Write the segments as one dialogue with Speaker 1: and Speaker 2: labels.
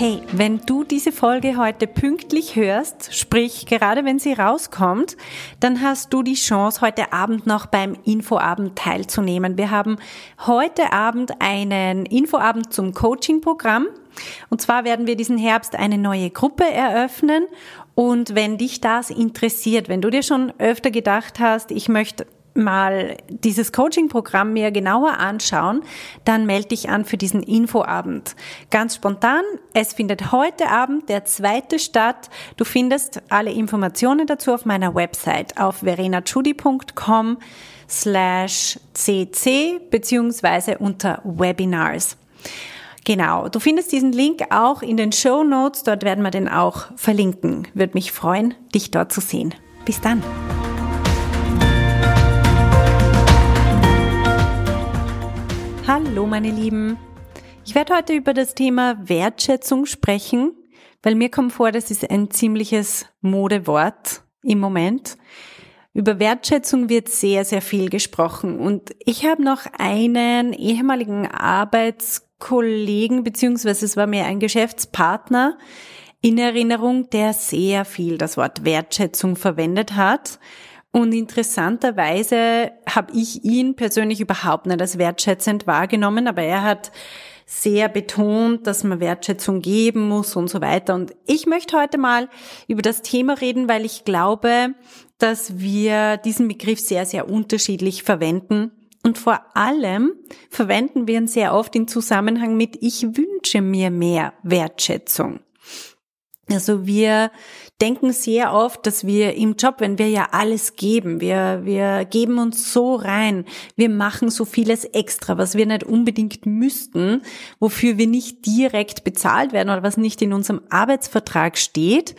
Speaker 1: Hey, wenn du diese Folge heute pünktlich hörst, sprich gerade wenn sie rauskommt, dann hast du die Chance, heute Abend noch beim Infoabend teilzunehmen. Wir haben heute Abend einen Infoabend zum Coaching-Programm. Und zwar werden wir diesen Herbst eine neue Gruppe eröffnen. Und wenn dich das interessiert, wenn du dir schon öfter gedacht hast, ich möchte mal dieses Coaching-Programm mir genauer anschauen, dann melde dich an für diesen Infoabend. Ganz spontan, es findet heute Abend der zweite statt. Du findest alle Informationen dazu auf meiner Website auf verenachudi.com slash cc beziehungsweise unter Webinars. Genau, du findest diesen Link auch in den Show Notes, dort werden wir den auch verlinken. Würde mich freuen, dich dort zu sehen. Bis dann. Hallo meine Lieben. Ich werde heute über das Thema Wertschätzung sprechen, weil mir kommt vor, das ist ein ziemliches Modewort im Moment. Über Wertschätzung wird sehr, sehr viel gesprochen und ich habe noch einen ehemaligen Arbeitskollegen, beziehungsweise es war mir ein Geschäftspartner in Erinnerung, der sehr viel das Wort Wertschätzung verwendet hat und interessanterweise habe ich ihn persönlich überhaupt nicht als wertschätzend wahrgenommen, aber er hat sehr betont, dass man Wertschätzung geben muss und so weiter. Und ich möchte heute mal über das Thema reden, weil ich glaube, dass wir diesen Begriff sehr, sehr unterschiedlich verwenden. Und vor allem verwenden wir ihn sehr oft in Zusammenhang mit Ich wünsche mir mehr Wertschätzung. Also wir denken sehr oft, dass wir im Job, wenn wir ja alles geben, wir, wir geben uns so rein, wir machen so vieles extra, was wir nicht unbedingt müssten, wofür wir nicht direkt bezahlt werden oder was nicht in unserem Arbeitsvertrag steht,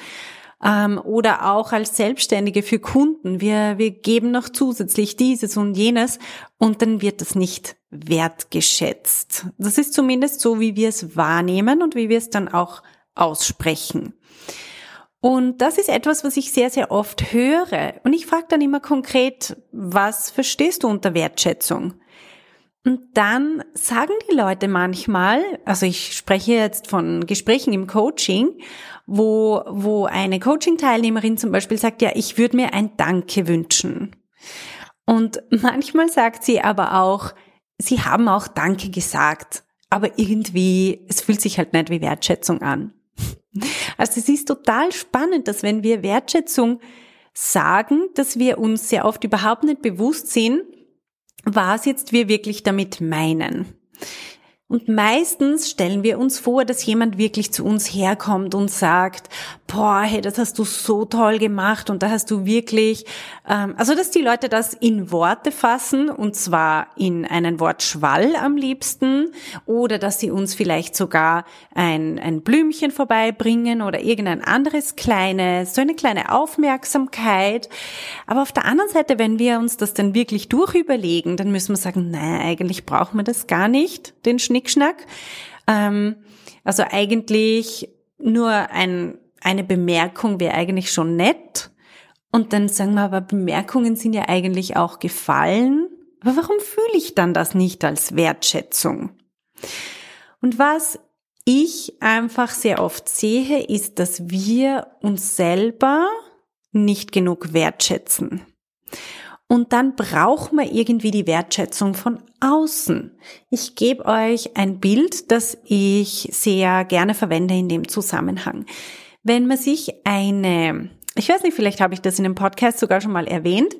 Speaker 1: ähm, oder auch als Selbstständige für Kunden. Wir, wir geben noch zusätzlich dieses und jenes und dann wird das nicht wertgeschätzt. Das ist zumindest so, wie wir es wahrnehmen und wie wir es dann auch aussprechen. Und das ist etwas, was ich sehr, sehr oft höre. Und ich frage dann immer konkret, was verstehst du unter Wertschätzung? Und dann sagen die Leute manchmal, also ich spreche jetzt von Gesprächen im Coaching, wo, wo eine Coaching-Teilnehmerin zum Beispiel sagt, ja, ich würde mir ein Danke wünschen. Und manchmal sagt sie aber auch, sie haben auch Danke gesagt, aber irgendwie, es fühlt sich halt nicht wie Wertschätzung an. Also es ist total spannend, dass wenn wir Wertschätzung sagen, dass wir uns sehr oft überhaupt nicht bewusst sind, was jetzt wir wirklich damit meinen. Und meistens stellen wir uns vor, dass jemand wirklich zu uns herkommt und sagt, boah, hey, das hast du so toll gemacht und da hast du wirklich, ähm, also dass die Leute das in Worte fassen und zwar in einen Wortschwall am liebsten oder dass sie uns vielleicht sogar ein, ein Blümchen vorbeibringen oder irgendein anderes kleine, so eine kleine Aufmerksamkeit. Aber auf der anderen Seite, wenn wir uns das dann wirklich durchüberlegen, dann müssen wir sagen, nein, eigentlich brauchen wir das gar nicht, den Schnitt Schnickschnack. Ähm, also eigentlich nur ein, eine Bemerkung wäre eigentlich schon nett. Und dann sagen wir aber, Bemerkungen sind ja eigentlich auch gefallen. Aber warum fühle ich dann das nicht als Wertschätzung? Und was ich einfach sehr oft sehe, ist, dass wir uns selber nicht genug wertschätzen. Und dann braucht man irgendwie die Wertschätzung von außen. Ich gebe euch ein Bild, das ich sehr gerne verwende in dem Zusammenhang. Wenn man sich eine, ich weiß nicht, vielleicht habe ich das in dem Podcast sogar schon mal erwähnt,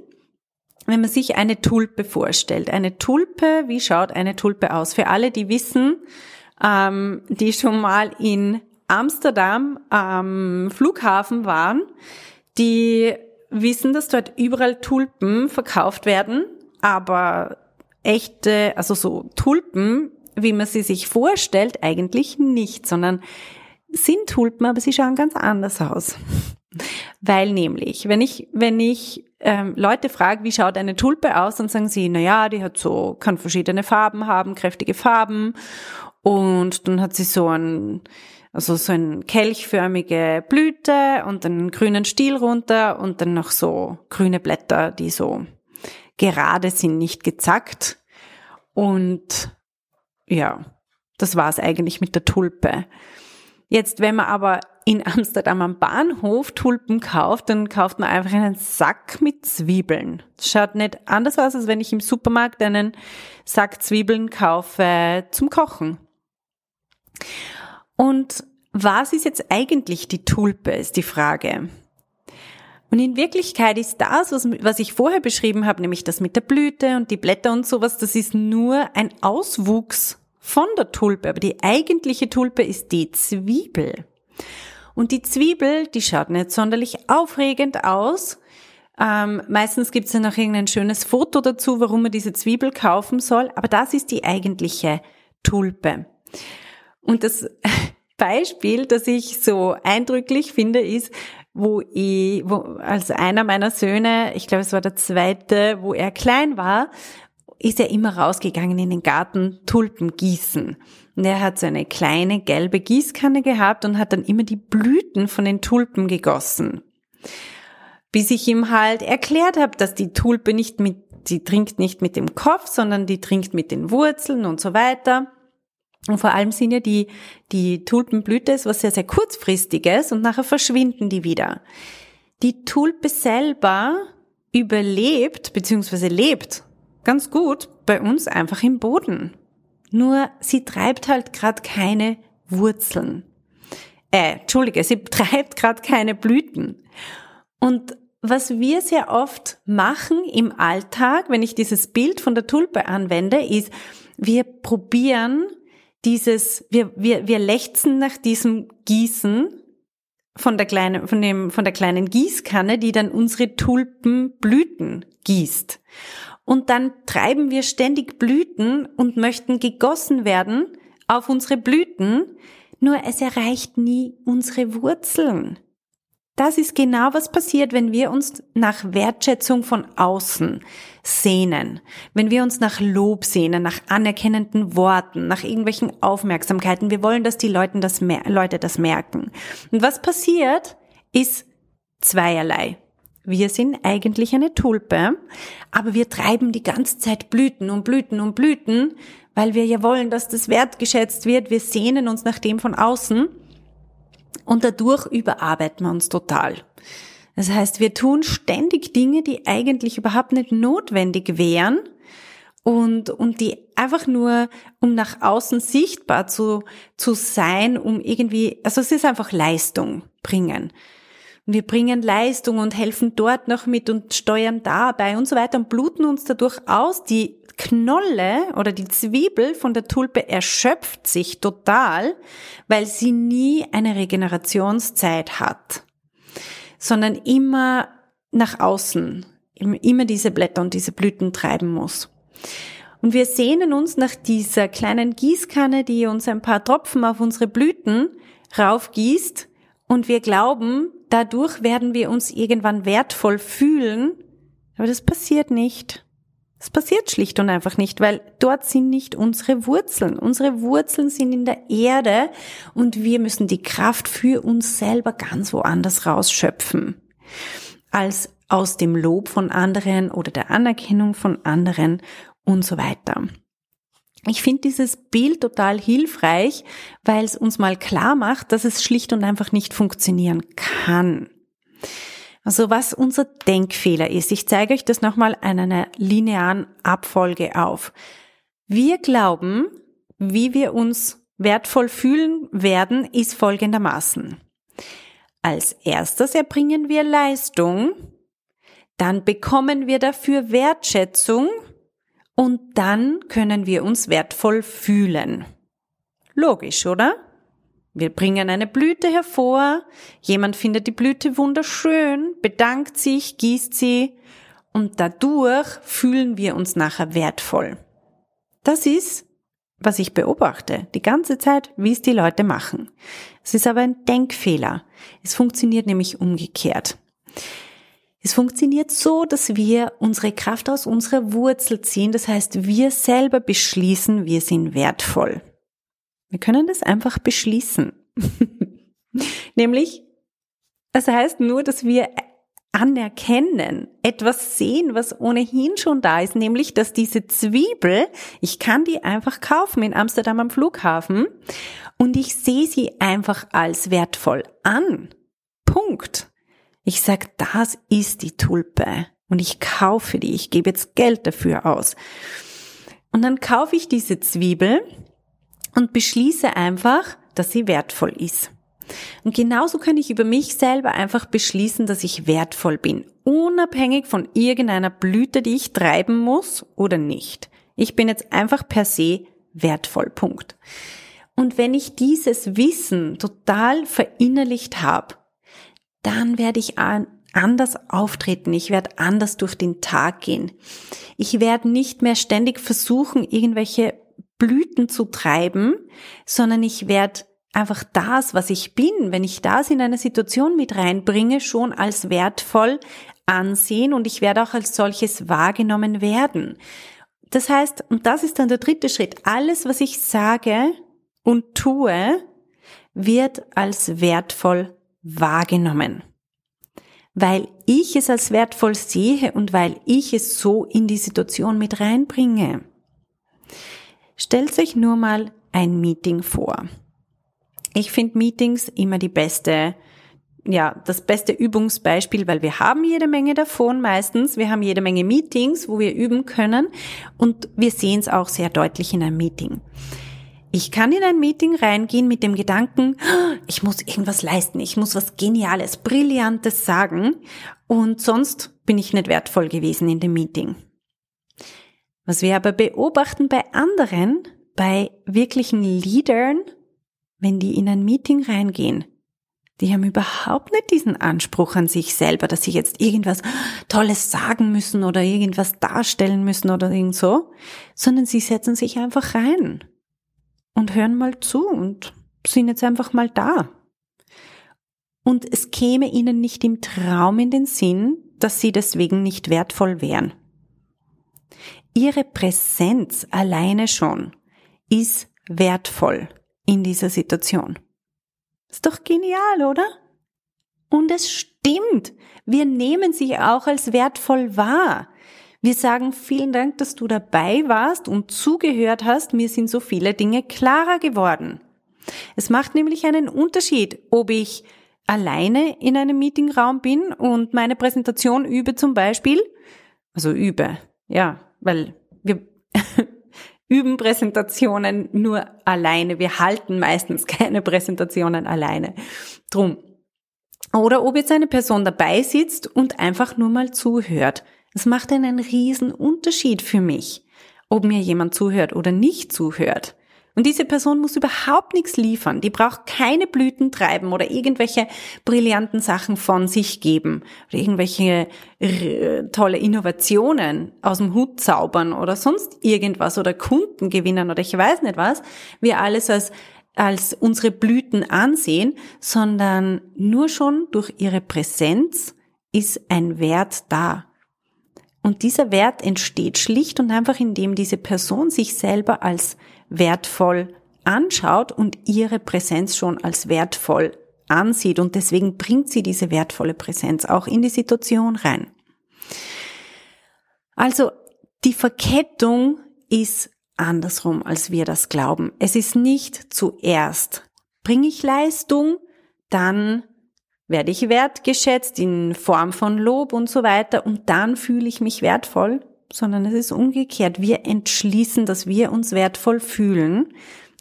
Speaker 1: wenn man sich eine Tulpe vorstellt. Eine Tulpe, wie schaut eine Tulpe aus? Für alle, die wissen, ähm, die schon mal in Amsterdam am Flughafen waren, die wissen, dass dort überall Tulpen verkauft werden, aber echte, also so Tulpen, wie man sie sich vorstellt, eigentlich nicht, sondern sind Tulpen, aber sie schauen ganz anders aus. Weil nämlich, wenn ich, wenn ich ähm, Leute frage, wie schaut eine Tulpe aus, dann sagen sie, na ja, die hat so, kann verschiedene Farben haben, kräftige Farben und dann hat sie so ein, also so ein kelchförmige Blüte und einen grünen Stiel runter und dann noch so grüne Blätter, die so gerade sind, nicht gezackt. Und ja, das war's eigentlich mit der Tulpe. Jetzt, wenn man aber in Amsterdam am Bahnhof Tulpen kauft, dann kauft man einfach einen Sack mit Zwiebeln. Das schaut nicht anders aus, als wenn ich im Supermarkt einen Sack Zwiebeln kaufe zum Kochen. Und was ist jetzt eigentlich die Tulpe, ist die Frage. Und in Wirklichkeit ist das, was, was ich vorher beschrieben habe, nämlich das mit der Blüte und die Blätter und sowas, das ist nur ein Auswuchs von der Tulpe, aber die eigentliche Tulpe ist die Zwiebel. Und die Zwiebel, die schaut nicht sonderlich aufregend aus. Ähm, meistens gibt es ja noch irgendein schönes Foto dazu, warum man diese Zwiebel kaufen soll, aber das ist die eigentliche Tulpe. Und das Beispiel, das ich so eindrücklich finde, ist, wo ich, wo, als einer meiner Söhne, ich glaube es war der zweite, wo er klein war ist er immer rausgegangen in den Garten Tulpen gießen. Und er hat so eine kleine gelbe Gießkanne gehabt und hat dann immer die Blüten von den Tulpen gegossen. Bis ich ihm halt erklärt habe, dass die Tulpe nicht mit, die trinkt nicht mit dem Kopf, sondern die trinkt mit den Wurzeln und so weiter. Und vor allem sind ja die, die Tulpenblüte ist was sehr, sehr kurzfristiges und nachher verschwinden die wieder. Die Tulpe selber überlebt, beziehungsweise lebt ganz gut bei uns einfach im Boden. Nur sie treibt halt gerade keine Wurzeln. Äh, Entschuldige, sie treibt gerade keine Blüten. Und was wir sehr oft machen im Alltag, wenn ich dieses Bild von der Tulpe anwende, ist, wir probieren dieses, wir, wir, wir lechzen nach diesem Gießen von der kleinen, von dem, von der kleinen Gießkanne, die dann unsere Tulpenblüten gießt. Und dann treiben wir ständig Blüten und möchten gegossen werden auf unsere Blüten, nur es erreicht nie unsere Wurzeln. Das ist genau was passiert, wenn wir uns nach Wertschätzung von außen sehnen, wenn wir uns nach Lob sehnen, nach anerkennenden Worten, nach irgendwelchen Aufmerksamkeiten. Wir wollen, dass die Leute das, Leute das merken. Und was passiert, ist zweierlei. Wir sind eigentlich eine Tulpe, aber wir treiben die ganze Zeit Blüten und Blüten und Blüten, weil wir ja wollen, dass das wertgeschätzt wird. Wir sehnen uns nach dem von außen und dadurch überarbeiten wir uns total. Das heißt, wir tun ständig Dinge, die eigentlich überhaupt nicht notwendig wären und, und die einfach nur, um nach außen sichtbar zu, zu sein, um irgendwie, also es ist einfach Leistung bringen. Wir bringen Leistung und helfen dort noch mit und steuern dabei und so weiter und bluten uns dadurch aus. Die Knolle oder die Zwiebel von der Tulpe erschöpft sich total, weil sie nie eine Regenerationszeit hat, sondern immer nach außen, immer diese Blätter und diese Blüten treiben muss. Und wir sehnen uns nach dieser kleinen Gießkanne, die uns ein paar Tropfen auf unsere Blüten raufgießt und wir glauben, dadurch werden wir uns irgendwann wertvoll fühlen, aber das passiert nicht. Das passiert schlicht und einfach nicht, weil dort sind nicht unsere Wurzeln. Unsere Wurzeln sind in der Erde und wir müssen die Kraft für uns selber ganz woanders rausschöpfen, als aus dem Lob von anderen oder der Anerkennung von anderen und so weiter. Ich finde dieses Bild total hilfreich, weil es uns mal klar macht, dass es schlicht und einfach nicht funktionieren kann. Also was unser Denkfehler ist, ich zeige euch das nochmal an einer linearen Abfolge auf. Wir glauben, wie wir uns wertvoll fühlen werden, ist folgendermaßen. Als erstes erbringen wir Leistung, dann bekommen wir dafür Wertschätzung, und dann können wir uns wertvoll fühlen. Logisch, oder? Wir bringen eine Blüte hervor, jemand findet die Blüte wunderschön, bedankt sich, gießt sie und dadurch fühlen wir uns nachher wertvoll. Das ist was ich beobachte, die ganze Zeit, wie es die Leute machen. Es ist aber ein Denkfehler. Es funktioniert nämlich umgekehrt. Es funktioniert so, dass wir unsere Kraft aus unserer Wurzel ziehen. Das heißt, wir selber beschließen, wir sind wertvoll. Wir können das einfach beschließen. Nämlich, das heißt nur, dass wir anerkennen, etwas sehen, was ohnehin schon da ist, nämlich, dass diese Zwiebel, ich kann die einfach kaufen in Amsterdam am Flughafen und ich sehe sie einfach als wertvoll an. Punkt. Ich sag, das ist die Tulpe und ich kaufe die, ich gebe jetzt Geld dafür aus. Und dann kaufe ich diese Zwiebel und beschließe einfach, dass sie wertvoll ist. Und genauso kann ich über mich selber einfach beschließen, dass ich wertvoll bin, unabhängig von irgendeiner Blüte, die ich treiben muss oder nicht. Ich bin jetzt einfach per se wertvoll. Punkt. Und wenn ich dieses Wissen total verinnerlicht habe, dann werde ich anders auftreten, ich werde anders durch den Tag gehen. Ich werde nicht mehr ständig versuchen, irgendwelche Blüten zu treiben, sondern ich werde einfach das, was ich bin, wenn ich das in eine Situation mit reinbringe, schon als wertvoll ansehen und ich werde auch als solches wahrgenommen werden. Das heißt, und das ist dann der dritte Schritt, alles, was ich sage und tue, wird als wertvoll wahrgenommen. Weil ich es als wertvoll sehe und weil ich es so in die Situation mit reinbringe. Stellt euch nur mal ein Meeting vor. Ich finde Meetings immer die beste, ja, das beste Übungsbeispiel, weil wir haben jede Menge davon meistens. Wir haben jede Menge Meetings, wo wir üben können und wir sehen es auch sehr deutlich in einem Meeting. Ich kann in ein Meeting reingehen mit dem Gedanken, ich muss irgendwas leisten, ich muss was Geniales, Brillantes sagen und sonst bin ich nicht wertvoll gewesen in dem Meeting. Was wir aber beobachten bei anderen, bei wirklichen Leadern, wenn die in ein Meeting reingehen, die haben überhaupt nicht diesen Anspruch an sich selber, dass sie jetzt irgendwas Tolles sagen müssen oder irgendwas darstellen müssen oder irgend so, sondern sie setzen sich einfach rein und hören mal zu und sind jetzt einfach mal da. Und es käme ihnen nicht im Traum in den Sinn, dass sie deswegen nicht wertvoll wären. Ihre Präsenz alleine schon ist wertvoll in dieser Situation. Ist doch genial, oder? Und es stimmt. Wir nehmen sie auch als wertvoll wahr. Wir sagen vielen Dank, dass du dabei warst und zugehört hast. Mir sind so viele Dinge klarer geworden. Es macht nämlich einen Unterschied, ob ich alleine in einem Meetingraum bin und meine Präsentation übe zum Beispiel. Also übe, ja, weil wir üben Präsentationen nur alleine. Wir halten meistens keine Präsentationen alleine. Drum. Oder ob jetzt eine Person dabei sitzt und einfach nur mal zuhört. Das macht einen riesen Unterschied für mich, ob mir jemand zuhört oder nicht zuhört. Und diese Person muss überhaupt nichts liefern. Die braucht keine Blüten treiben oder irgendwelche brillanten Sachen von sich geben oder irgendwelche äh, tolle Innovationen aus dem Hut zaubern oder sonst irgendwas oder Kunden gewinnen oder ich weiß nicht was. Wir alles als als unsere Blüten ansehen, sondern nur schon durch ihre Präsenz ist ein Wert da. Und dieser Wert entsteht schlicht und einfach, indem diese Person sich selber als wertvoll anschaut und ihre Präsenz schon als wertvoll ansieht. Und deswegen bringt sie diese wertvolle Präsenz auch in die Situation rein. Also die Verkettung ist andersrum, als wir das glauben. Es ist nicht zuerst bringe ich Leistung, dann werde ich wertgeschätzt in Form von Lob und so weiter und dann fühle ich mich wertvoll, sondern es ist umgekehrt. Wir entschließen, dass wir uns wertvoll fühlen.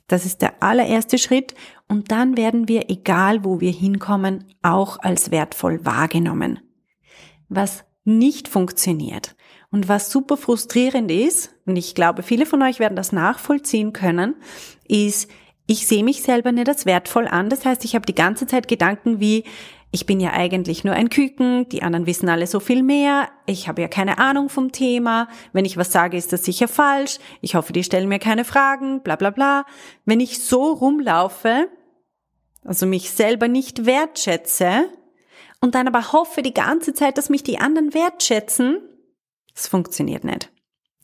Speaker 1: Das ist der allererste Schritt. Und dann werden wir, egal wo wir hinkommen, auch als wertvoll wahrgenommen. Was nicht funktioniert und was super frustrierend ist, und ich glaube, viele von euch werden das nachvollziehen können, ist, ich sehe mich selber nicht als wertvoll an. Das heißt, ich habe die ganze Zeit Gedanken wie, ich bin ja eigentlich nur ein Küken, die anderen wissen alle so viel mehr, ich habe ja keine Ahnung vom Thema, wenn ich was sage, ist das sicher falsch, ich hoffe, die stellen mir keine Fragen, bla bla bla. Wenn ich so rumlaufe, also mich selber nicht wertschätze und dann aber hoffe die ganze Zeit, dass mich die anderen wertschätzen, das funktioniert nicht.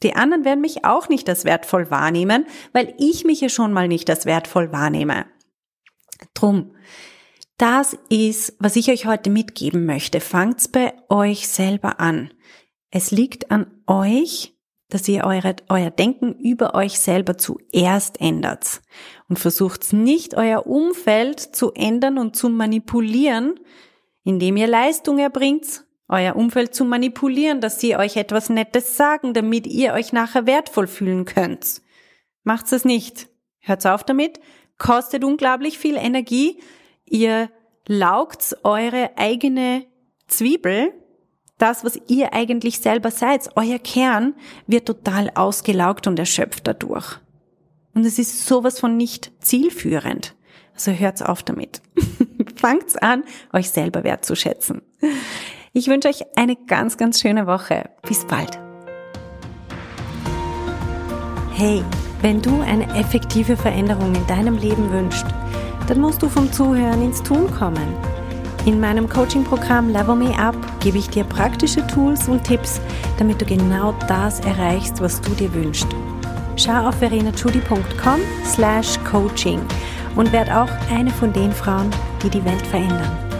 Speaker 1: Die anderen werden mich auch nicht als wertvoll wahrnehmen, weil ich mich ja schon mal nicht als wertvoll wahrnehme. Drum, das ist, was ich euch heute mitgeben möchte. Fangt's bei euch selber an. Es liegt an euch, dass ihr eure, euer Denken über euch selber zuerst ändert. Und versucht nicht euer Umfeld zu ändern und zu manipulieren, indem ihr Leistung erbringt, euer Umfeld zu manipulieren, dass sie euch etwas Nettes sagen, damit ihr euch nachher wertvoll fühlen könnt. Macht's es nicht. Hört's auf damit. Kostet unglaublich viel Energie Ihr laugt eure eigene Zwiebel, das, was ihr eigentlich selber seid, euer Kern, wird total ausgelaugt und erschöpft dadurch. Und es ist sowas von nicht zielführend. Also hört's auf damit. Fangt's an, euch selber wertzuschätzen. Ich wünsche euch eine ganz, ganz schöne Woche. Bis bald. Hey, wenn du eine effektive Veränderung in deinem Leben wünschst, dann musst du vom Zuhören ins Tun kommen. In meinem Coaching-Programm Level Me Up gebe ich dir praktische Tools und Tipps, damit du genau das erreichst, was du dir wünschst. Schau auf verenachudi.com slash coaching und werd auch eine von den Frauen, die die Welt verändern.